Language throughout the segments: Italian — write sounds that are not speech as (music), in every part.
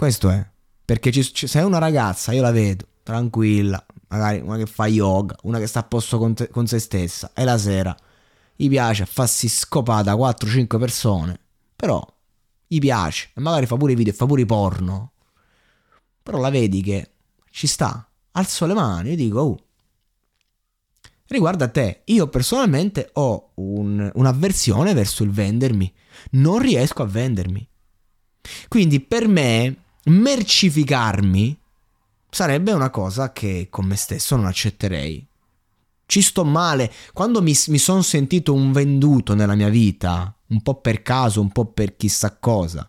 Questo è. Perché ci, ci, se è una ragazza, io la vedo, tranquilla, magari una che fa yoga, una che sta a posto con, te, con se stessa, e la sera gli piace farsi scopare da 4-5 persone, però gli piace, e magari fa pure i video, fa pure i porno, però la vedi che ci sta, alzo le mani e dico, oh, riguarda te, io personalmente ho un, un'avversione verso il vendermi, non riesco a vendermi. Quindi per me mercificarmi sarebbe una cosa che con me stesso non accetterei. Ci sto male. Quando mi, mi sono sentito un venduto nella mia vita, un po' per caso, un po' per chissà cosa,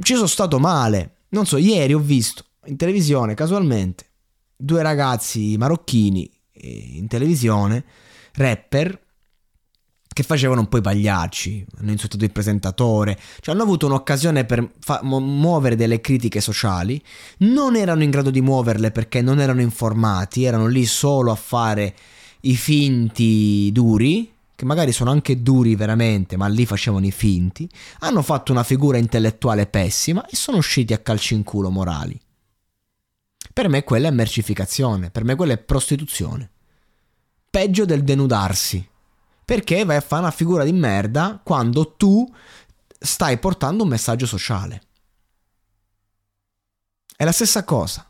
ci sono stato male. Non so, ieri ho visto in televisione casualmente due ragazzi marocchini eh, in televisione, rapper, che facevano un po' i pagliacci, hanno insultato il presentatore, cioè hanno avuto un'occasione per fa- muovere delle critiche sociali, non erano in grado di muoverle perché non erano informati, erano lì solo a fare i finti duri, che magari sono anche duri veramente, ma lì facevano i finti, hanno fatto una figura intellettuale pessima e sono usciti a calci in culo morali. Per me quella è mercificazione, per me quella è prostituzione. Peggio del denudarsi perché vai a fare una figura di merda quando tu stai portando un messaggio sociale. È la stessa cosa.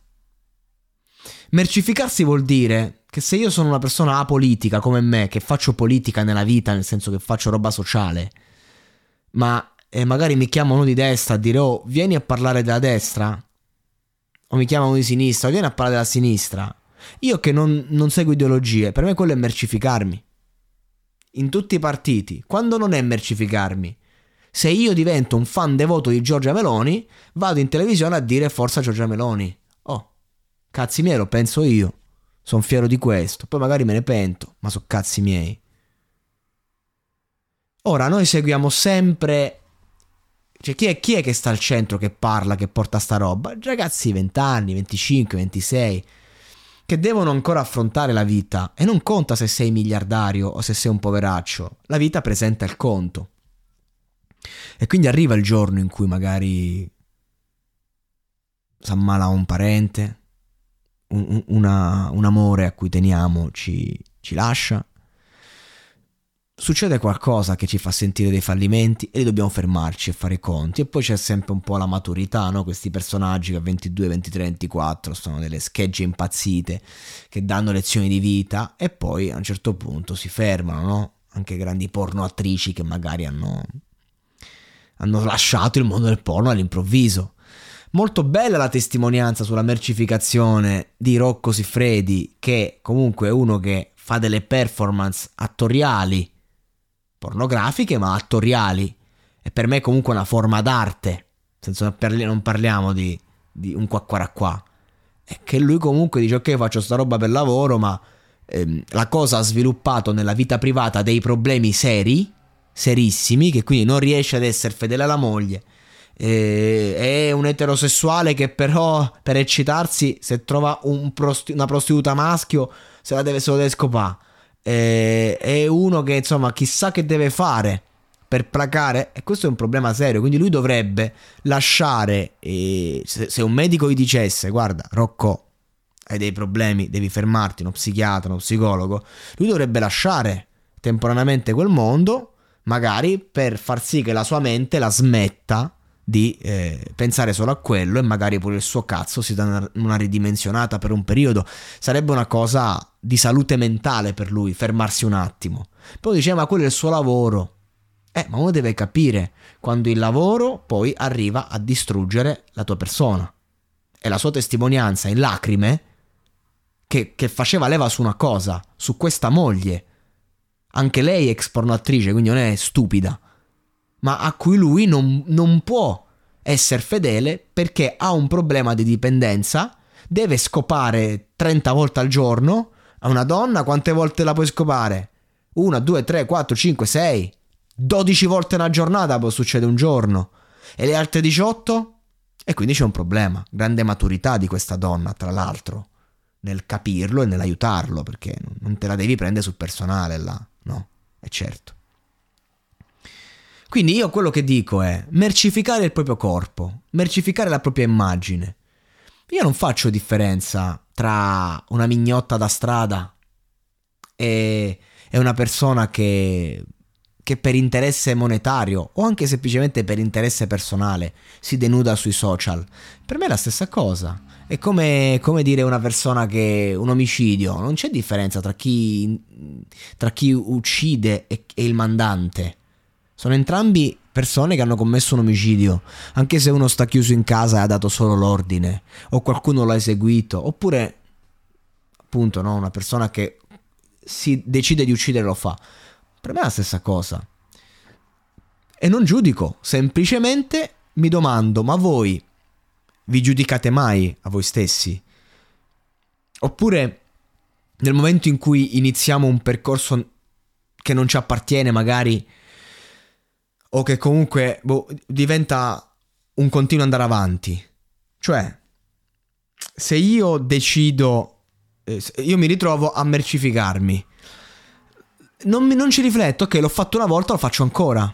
Mercificarsi vuol dire che se io sono una persona apolitica come me, che faccio politica nella vita, nel senso che faccio roba sociale, ma eh, magari mi chiamano di destra a dire oh vieni a parlare della destra, o mi chiamano di sinistra, o vieni a parlare della sinistra, io che non, non seguo ideologie, per me quello è mercificarmi in tutti i partiti, quando non è mercificarmi. Se io divento un fan devoto di Giorgia Meloni, vado in televisione a dire forza Giorgia Meloni. Oh, cazzi miei, lo penso io. Sono fiero di questo. Poi magari me ne pento, ma sono cazzi miei. Ora, noi seguiamo sempre... Cioè, chi è, chi è che sta al centro, che parla, che porta sta roba? Ragazzi di 20 anni, 25, 26 che devono ancora affrontare la vita e non conta se sei miliardario o se sei un poveraccio, la vita presenta il conto. E quindi arriva il giorno in cui magari s'ammala un parente, un, una, un amore a cui teniamo ci, ci lascia, succede qualcosa che ci fa sentire dei fallimenti e lì dobbiamo fermarci e fare i conti. E poi c'è sempre un po' la maturità, no? Questi personaggi che a 22, 23, 24 sono delle schegge impazzite che danno lezioni di vita e poi a un certo punto si fermano, no? Anche grandi porno attrici che magari hanno, hanno lasciato il mondo del porno all'improvviso. Molto bella la testimonianza sulla mercificazione di Rocco Siffredi, che comunque è uno che fa delle performance attoriali pornografiche ma attoriali. E per me è comunque una forma d'arte. Senza non parliamo di, di un qua qua qua. E che lui comunque dice ok faccio sta roba per lavoro ma ehm, la cosa ha sviluppato nella vita privata dei problemi seri, serissimi, che quindi non riesce ad essere fedele alla moglie. E, è un eterosessuale che però per eccitarsi se trova un prosti- una prostituta maschio se la deve, se lo deve scopare eh, è uno che insomma chissà che deve fare per placare e questo è un problema serio quindi lui dovrebbe lasciare eh, se, se, un medico gli dicesse guarda Rocco hai dei problemi devi fermarti uno psichiatra uno psicologo lui dovrebbe lasciare temporaneamente quel mondo magari per far sì che la sua mente la smetta di eh, pensare solo a quello e magari pure il suo cazzo si dà una, una ridimensionata per un periodo. Sarebbe una cosa di salute mentale per lui, fermarsi un attimo. Poi dice, ma quello è il suo lavoro. Eh, ma uno deve capire quando il lavoro poi arriva a distruggere la tua persona. E la sua testimonianza in lacrime, che, che faceva leva su una cosa, su questa moglie. Anche lei è ex pornoattrice, quindi non è stupida ma a cui lui non, non può essere fedele perché ha un problema di dipendenza, deve scopare 30 volte al giorno. A una donna quante volte la puoi scopare? Una, due, tre, quattro, cinque, sei. 12 volte una giornata può succedere un giorno. E le altre 18? E quindi c'è un problema. Grande maturità di questa donna, tra l'altro, nel capirlo e nell'aiutarlo, perché non te la devi prendere sul personale là, no? È certo. Quindi io quello che dico è mercificare il proprio corpo, mercificare la propria immagine. Io non faccio differenza tra una mignotta da strada e, e una persona che, che per interesse monetario o anche semplicemente per interesse personale si denuda sui social. Per me è la stessa cosa. È come, come dire una persona che un omicidio, non c'è differenza tra chi, tra chi uccide e, e il mandante. Sono entrambi persone che hanno commesso un omicidio, anche se uno sta chiuso in casa e ha dato solo l'ordine, o qualcuno l'ha eseguito, oppure appunto no, una persona che si decide di uccidere lo fa. Per me è la stessa cosa. E non giudico, semplicemente mi domando, ma voi vi giudicate mai a voi stessi? Oppure nel momento in cui iniziamo un percorso che non ci appartiene, magari o che comunque boh, diventa un continuo andare avanti. Cioè, se io decido, eh, io mi ritrovo a mercificarmi, non, mi, non ci rifletto, ok, l'ho fatto una volta, lo faccio ancora.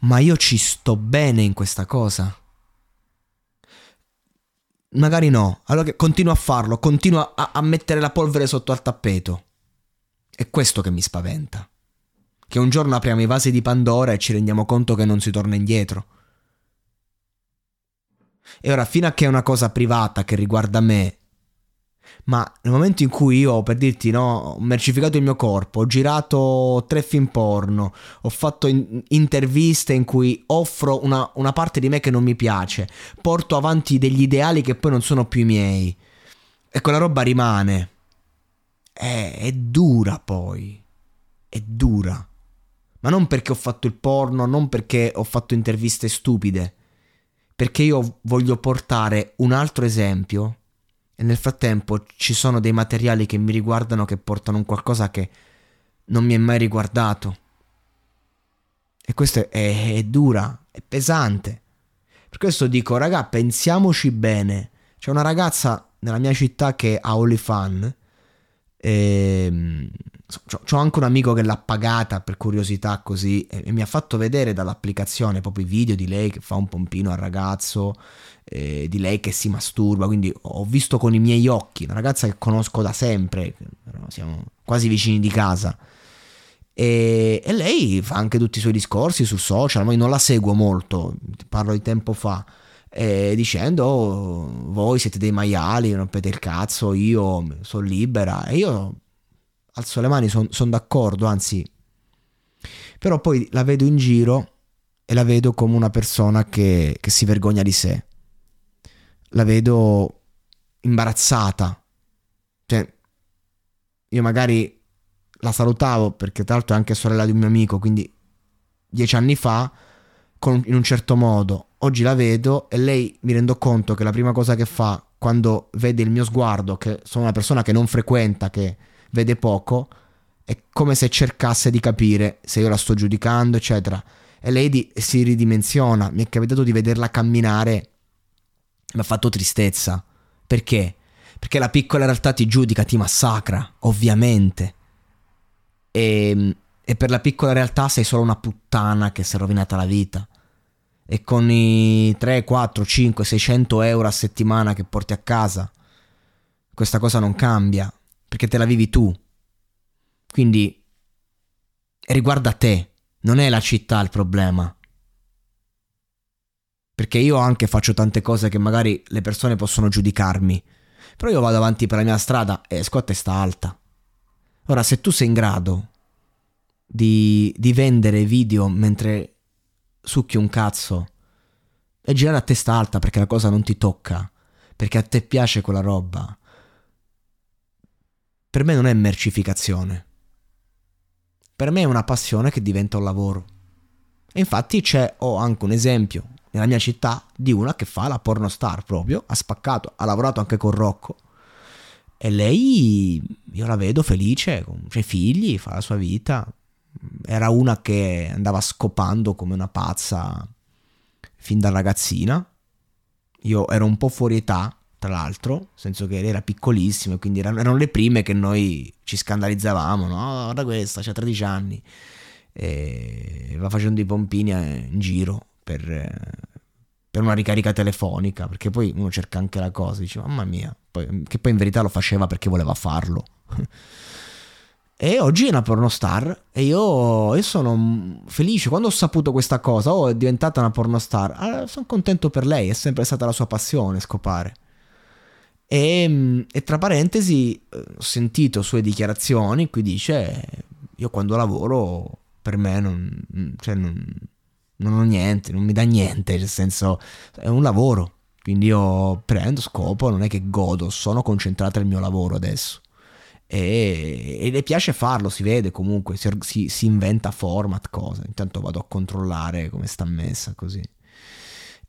Ma io ci sto bene in questa cosa. Magari no, allora continuo a farlo, continuo a, a mettere la polvere sotto al tappeto. È questo che mi spaventa che un giorno apriamo i vasi di Pandora e ci rendiamo conto che non si torna indietro. E ora, fino a che è una cosa privata che riguarda me, ma nel momento in cui io, per dirti, no, ho mercificato il mio corpo, ho girato tre film porno, ho fatto in- interviste in cui offro una, una parte di me che non mi piace, porto avanti degli ideali che poi non sono più i miei, e quella roba rimane. È, è dura poi, è dura. Ma non perché ho fatto il porno, non perché ho fatto interviste stupide, perché io voglio portare un altro esempio e nel frattempo ci sono dei materiali che mi riguardano che portano un qualcosa che non mi è mai riguardato. E questo è, è dura, è pesante. Per questo dico, raga, pensiamoci bene. C'è una ragazza nella mia città che ha OnlyFans. E ehm, ho anche un amico che l'ha pagata per curiosità così e, mi ha fatto vedere dall'applicazione proprio i video di lei che fa un pompino al ragazzo, eh, di lei che si masturba, quindi ho visto con i miei occhi, una ragazza che conosco da sempre, siamo quasi vicini di casa. E, e lei fa anche tutti i suoi discorsi sul social, ma io non la seguo molto, parlo di tempo fa. Eh, dicendo oh, voi siete dei maiali, rompete il cazzo, io sono libera e io alzo le mani, sono son d'accordo, anzi, però poi la vedo in giro e la vedo come una persona che, che si vergogna di sé. La vedo imbarazzata. Cioè, io magari la salutavo perché tra l'altro è anche sorella di un mio amico, quindi dieci anni fa, con, in un certo modo. Oggi la vedo e lei mi rendo conto che la prima cosa che fa quando vede il mio sguardo, che sono una persona che non frequenta, che vede poco, è come se cercasse di capire se io la sto giudicando, eccetera. E lei di, si ridimensiona. Mi è capitato di vederla camminare, mi ha fatto tristezza. Perché? Perché la piccola realtà ti giudica, ti massacra, ovviamente. E, e per la piccola realtà sei solo una puttana che si è rovinata la vita. E con i 3, 4, 5, 600 euro a settimana che porti a casa, questa cosa non cambia perché te la vivi tu. Quindi riguarda te, non è la città il problema. Perché io anche faccio tante cose che magari le persone possono giudicarmi. Però io vado avanti per la mia strada e esco a testa alta. Ora, se tu sei in grado di, di vendere video mentre succhi un cazzo e girare a testa alta perché la cosa non ti tocca, perché a te piace quella roba, per me non è mercificazione. Per me è una passione che diventa un lavoro. E infatti c'è, ho anche un esempio nella mia città di una che fa la pornostar proprio, ha spaccato, ha lavorato anche con Rocco. E lei, io la vedo felice, i figli, fa la sua vita. Era una che andava scopando come una pazza fin da ragazzina. Io ero un po' fuori età, tra l'altro, nel senso che era piccolissimo e quindi erano, erano, le prime che noi ci scandalizzavamo, no? Guarda questa, c'ha 13 anni. e va facendo i pompini eh, in giro per, per, una ricarica telefonica, perché poi uno cerca anche la cosa, dice mamma mia, poi, che poi in verità lo faceva perché voleva farlo. (laughs) E oggi è una pornostar e io, io, sono felice. Quando ho saputo questa cosa, oh, è diventata una pornostar, eh, sono contento per lei, è sempre stata la sua passione scopare. E, e tra parentesi eh, ho sentito sue dichiarazioni cui dice, io quando lavoro per me non, cioè non, non ho niente, non mi dà niente, nel senso è un lavoro. Quindi io prendo, scopo, non è che godo, sono concentrato nel mio lavoro adesso e, e, le piace farlo, si vede comunque, si, si, si, inventa format, cose. Intanto vado a controllare come sta messa così.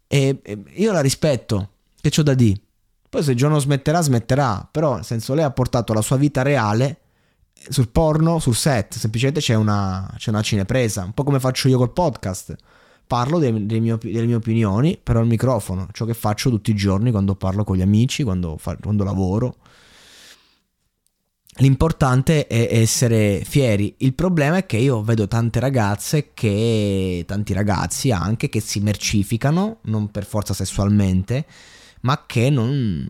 E, e io la rispetto, che c'ho da dire. Poi se il giorno smetterà, smetterà. Però, nel senso, lei ha portato la sua vita reale sul porno, sul set. Semplicemente c'è una, c'è una cinepresa. Un po' come faccio io col podcast. Parlo dei, dei mie, delle mie opinioni, però al microfono. Ciò che faccio tutti i giorni quando parlo con gli amici, quando, quando lavoro L'importante è essere fieri. Il problema è che io vedo tante ragazze che, tanti ragazzi anche, che si mercificano, non per forza sessualmente, ma che non,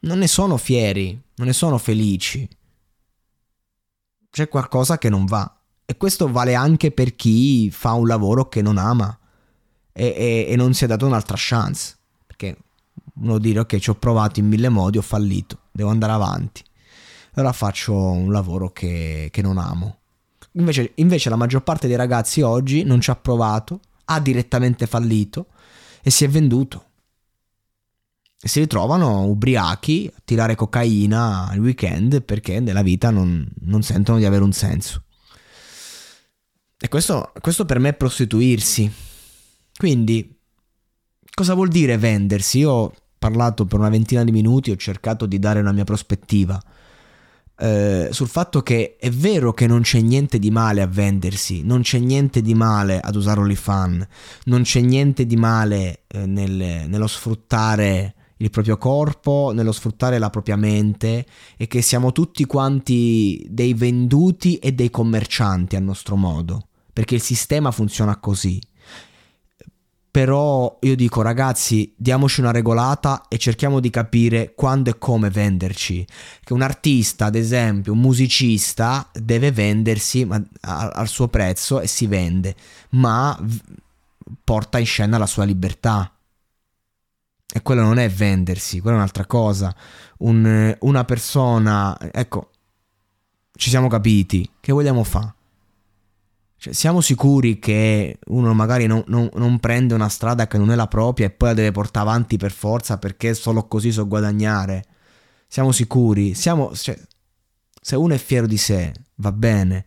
non ne sono fieri, non ne sono felici. C'è qualcosa che non va. E questo vale anche per chi fa un lavoro che non ama e, e, e non si è dato un'altra chance. Perché uno dire ok, ci ho provato in mille modi, ho fallito, devo andare avanti allora faccio un lavoro che, che non amo. Invece, invece la maggior parte dei ragazzi oggi non ci ha provato, ha direttamente fallito e si è venduto. E si ritrovano ubriachi a tirare cocaina al weekend perché nella vita non, non sentono di avere un senso. E questo, questo per me è prostituirsi. Quindi, cosa vuol dire vendersi? Io ho parlato per una ventina di minuti, ho cercato di dare una mia prospettiva eh, sul fatto che è vero che non c'è niente di male a vendersi, non c'è niente di male ad usare OnlyFans, non c'è niente di male eh, nel, nello sfruttare il proprio corpo, nello sfruttare la propria mente e che siamo tutti quanti dei venduti e dei commercianti a nostro modo, perché il sistema funziona così. Però io dico ragazzi, diamoci una regolata e cerchiamo di capire quando e come venderci. Che un artista, ad esempio, un musicista, deve vendersi al suo prezzo e si vende, ma porta in scena la sua libertà. E quello non è vendersi, quella è un'altra cosa. Un, una persona, ecco, ci siamo capiti, che vogliamo fare? Cioè, siamo sicuri che uno magari non, non, non, prende una strada che non è la propria e poi la deve portare avanti per forza perché solo così so guadagnare? Siamo sicuri? Siamo, cioè, se uno è fiero di sé, va bene,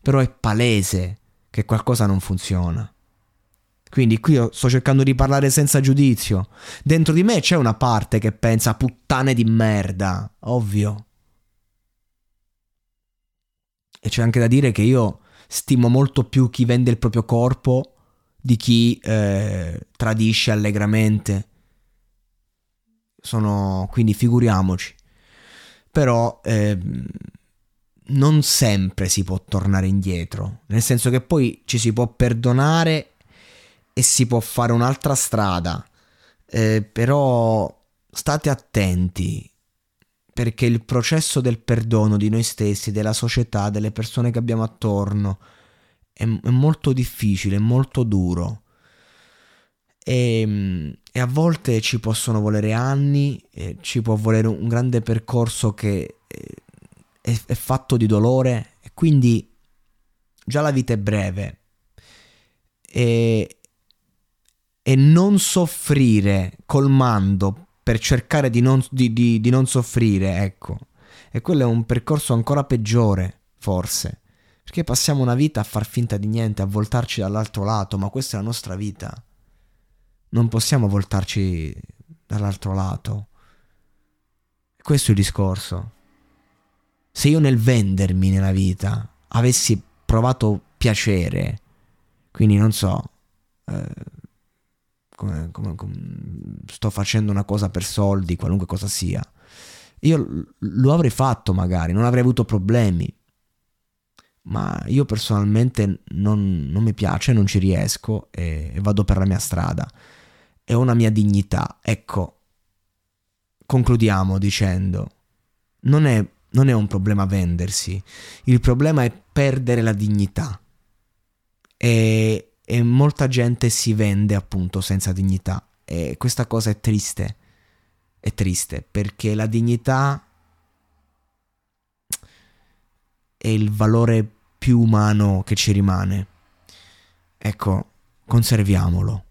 però è palese che qualcosa non funziona. Quindi qui io sto cercando di parlare senza giudizio. Dentro di me c'è una parte che pensa puttane di merda, ovvio. E c'è anche da dire che io stimo molto più chi vende il proprio corpo di chi eh, tradisce allegramente. Sono, quindi figuriamoci. Però eh, non sempre si può tornare indietro, nel senso che poi ci si può perdonare e si può fare un'altra strada. Eh, però state attenti perché il processo del perdono di noi stessi, della società, delle persone che abbiamo attorno è, è molto difficile, è molto duro. E, e, a volte ci possono volere anni, ci può volere un grande percorso che è, è fatto di dolore e quindi già la vita è breve. E, e non soffrire colmando per cercare di non, di, di, di non soffrire, ecco. E quello è un percorso ancora peggiore, forse. Perché passiamo una vita a far finta di niente, a voltarci dall'altro lato, ma questa è la nostra vita. Non possiamo voltarci dall'altro lato. Questo è il discorso. Se io nel vendermi nella vita avessi provato piacere, quindi non so, eh, come, come, come, sto facendo una cosa per soldi, qualunque cosa sia. Io lo avrei fatto magari, non avrei avuto problemi. ma io personalmente non, non mi piace, non ci riesco e, e vado per la mia strada. È una mia dignità. Ecco, concludiamo dicendo, non è, non è un problema vendersi, il problema è perdere la dignità. E, e molta gente si vende appunto senza dignità. E questa cosa è triste. È triste perché la dignità è il valore più umano che ci rimane. Ecco, conserviamolo.